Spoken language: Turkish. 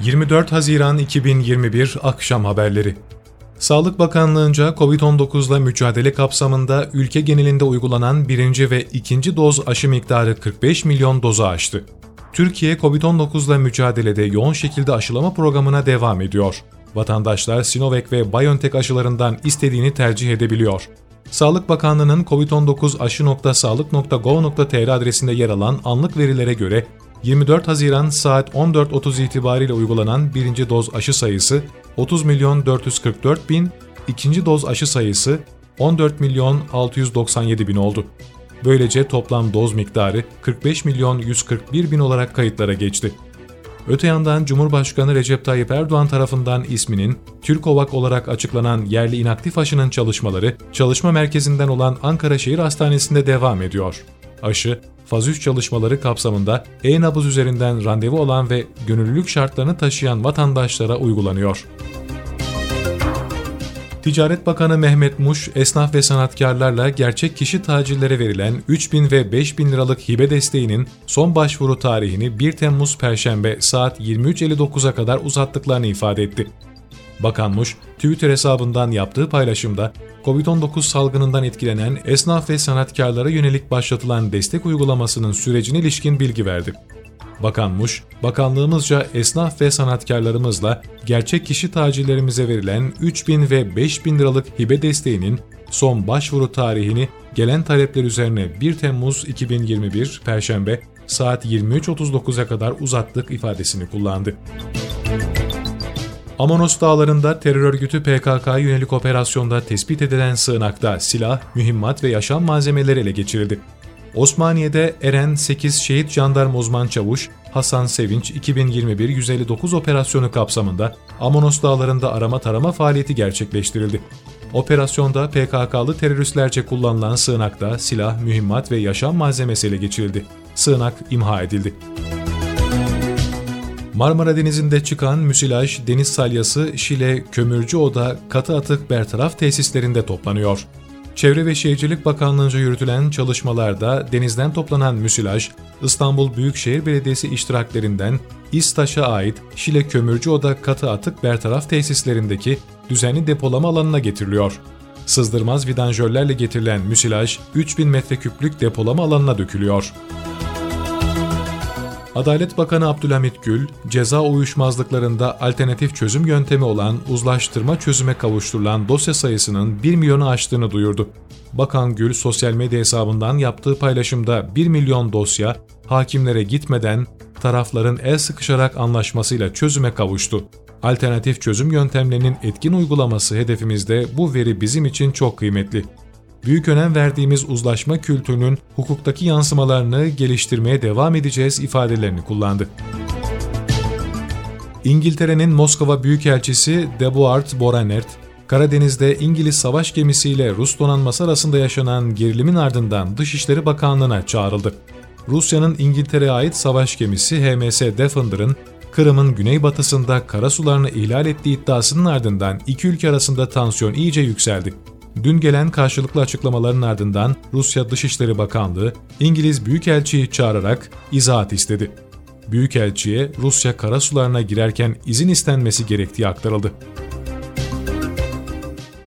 24 Haziran 2021 Akşam Haberleri Sağlık Bakanlığı'nca COVID-19 ile mücadele kapsamında ülke genelinde uygulanan birinci ve ikinci doz aşı miktarı 45 milyon dozu aştı. Türkiye, COVID-19 ile mücadelede yoğun şekilde aşılama programına devam ediyor. Vatandaşlar Sinovac ve BioNTech aşılarından istediğini tercih edebiliyor. Sağlık Bakanlığı'nın COVID-19 aşı.sağlık.gov.tr adresinde yer alan anlık verilere göre 24 Haziran saat 14.30 itibariyle uygulanan birinci doz aşı sayısı 30 milyon 444 bin, ikinci doz aşı sayısı 14 milyon 697 bin oldu. Böylece toplam doz miktarı 45 milyon 141 bin olarak kayıtlara geçti. Öte yandan Cumhurbaşkanı Recep Tayyip Erdoğan tarafından isminin Türkovak olarak açıklanan yerli inaktif aşının çalışmaları çalışma merkezinden olan Ankara Şehir Hastanesi'nde devam ediyor. Aşı, faz 3 çalışmaları kapsamında e-nabız üzerinden randevu alan ve gönüllülük şartlarını taşıyan vatandaşlara uygulanıyor. Ticaret Bakanı Mehmet Muş, esnaf ve sanatkarlarla gerçek kişi tacirlere verilen 3000 ve 5000 liralık hibe desteğinin son başvuru tarihini 1 Temmuz Perşembe saat 23.59'a kadar uzattıklarını ifade etti. Bakan Muş, Twitter hesabından yaptığı paylaşımda, COVID-19 salgınından etkilenen esnaf ve sanatkarlara yönelik başlatılan destek uygulamasının sürecine ilişkin bilgi verdi. Bakan Muş, bakanlığımızca esnaf ve sanatkarlarımızla gerçek kişi tacirlerimize verilen 3000 ve 5000 liralık hibe desteğinin son başvuru tarihini gelen talepler üzerine 1 Temmuz 2021 Perşembe saat 23.39'a kadar uzattık ifadesini kullandı. Amonos dağlarında terör örgütü PKK'ya yönelik operasyonda tespit edilen sığınakta silah, mühimmat ve yaşam malzemeleri ele geçirildi. Osmaniye'de Eren 8 şehit jandarma uzman çavuş Hasan Sevinç 2021-159 operasyonu kapsamında Amonos dağlarında arama tarama faaliyeti gerçekleştirildi. Operasyonda PKK'lı teröristlerce kullanılan sığınakta silah, mühimmat ve yaşam malzemesi ele geçirildi. Sığınak imha edildi. Marmara Denizi'nde çıkan müsilaj, deniz salyası, Şile, Kömürcü Oda, Katı Atık Bertaraf tesislerinde toplanıyor. Çevre ve Şehircilik Bakanlığı'nca yürütülen çalışmalarda denizden toplanan müsilaj, İstanbul Büyükşehir Belediyesi iştiraklerinden İSTAŞ'a ait Şile Kömürcü Oda Katı Atık Bertaraf tesislerindeki düzenli depolama alanına getiriliyor. Sızdırmaz vidanjörlerle getirilen müsilaj 3000 metreküplük depolama alanına dökülüyor. Adalet Bakanı Abdülhamit Gül, ceza uyuşmazlıklarında alternatif çözüm yöntemi olan uzlaştırma çözüme kavuşturulan dosya sayısının 1 milyonu aştığını duyurdu. Bakan Gül sosyal medya hesabından yaptığı paylaşımda 1 milyon dosya hakimlere gitmeden tarafların el sıkışarak anlaşmasıyla çözüme kavuştu. Alternatif çözüm yöntemlerinin etkin uygulaması hedefimizde bu veri bizim için çok kıymetli büyük önem verdiğimiz uzlaşma kültürünün hukuktaki yansımalarını geliştirmeye devam edeceğiz ifadelerini kullandı. İngiltere'nin Moskova Büyükelçisi Debuart Boranert, Karadeniz'de İngiliz savaş gemisiyle Rus donanması arasında yaşanan gerilimin ardından Dışişleri Bakanlığı'na çağrıldı. Rusya'nın İngiltere'ye ait savaş gemisi HMS Defender'ın Kırım'ın güneybatısında karasularını ihlal ettiği iddiasının ardından iki ülke arasında tansiyon iyice yükseldi. Dün gelen karşılıklı açıklamaların ardından Rusya Dışişleri Bakanlığı İngiliz Büyükelçiyi çağırarak izahat istedi. Büyükelçiye Rusya karasularına girerken izin istenmesi gerektiği aktarıldı.